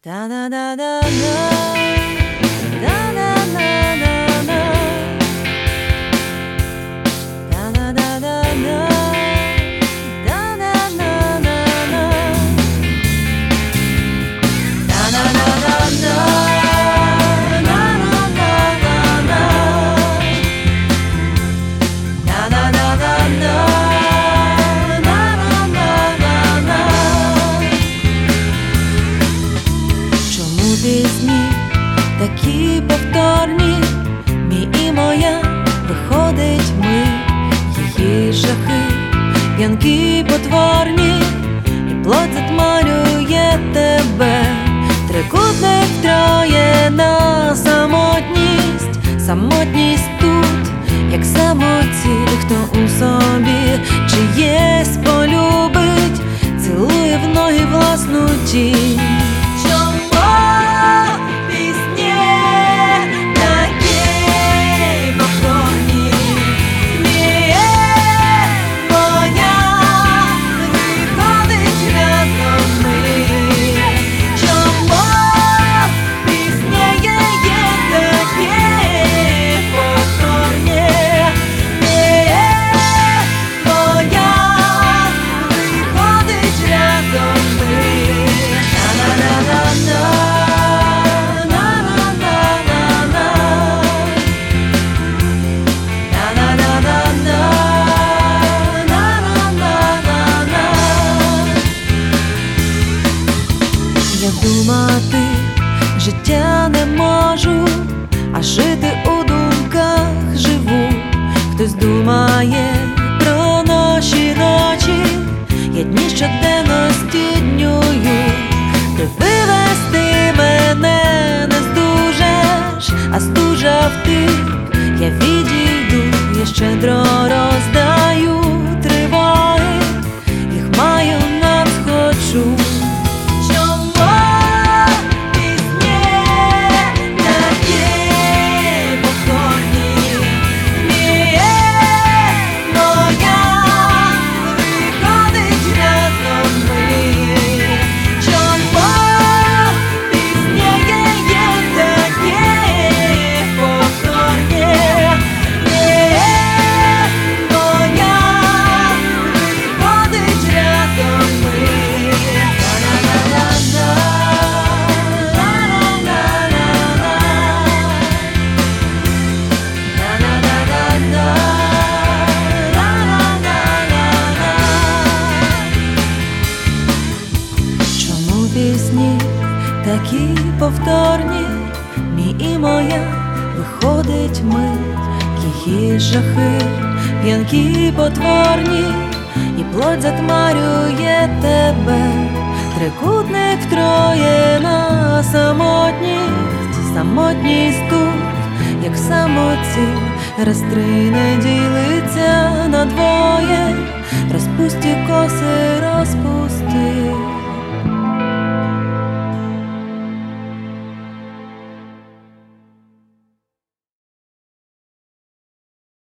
ダダダダダ тебе. Трикутник можу, а жити у думках живу, хтось думає. такі повторні, мій і моя виходить мить, її жахи, п'янкі потворні, і плоть затмарює тебе, трикутник троє на самотність, самотність тут, як в самоті, раз не ділиться на двоє, розпусті коси.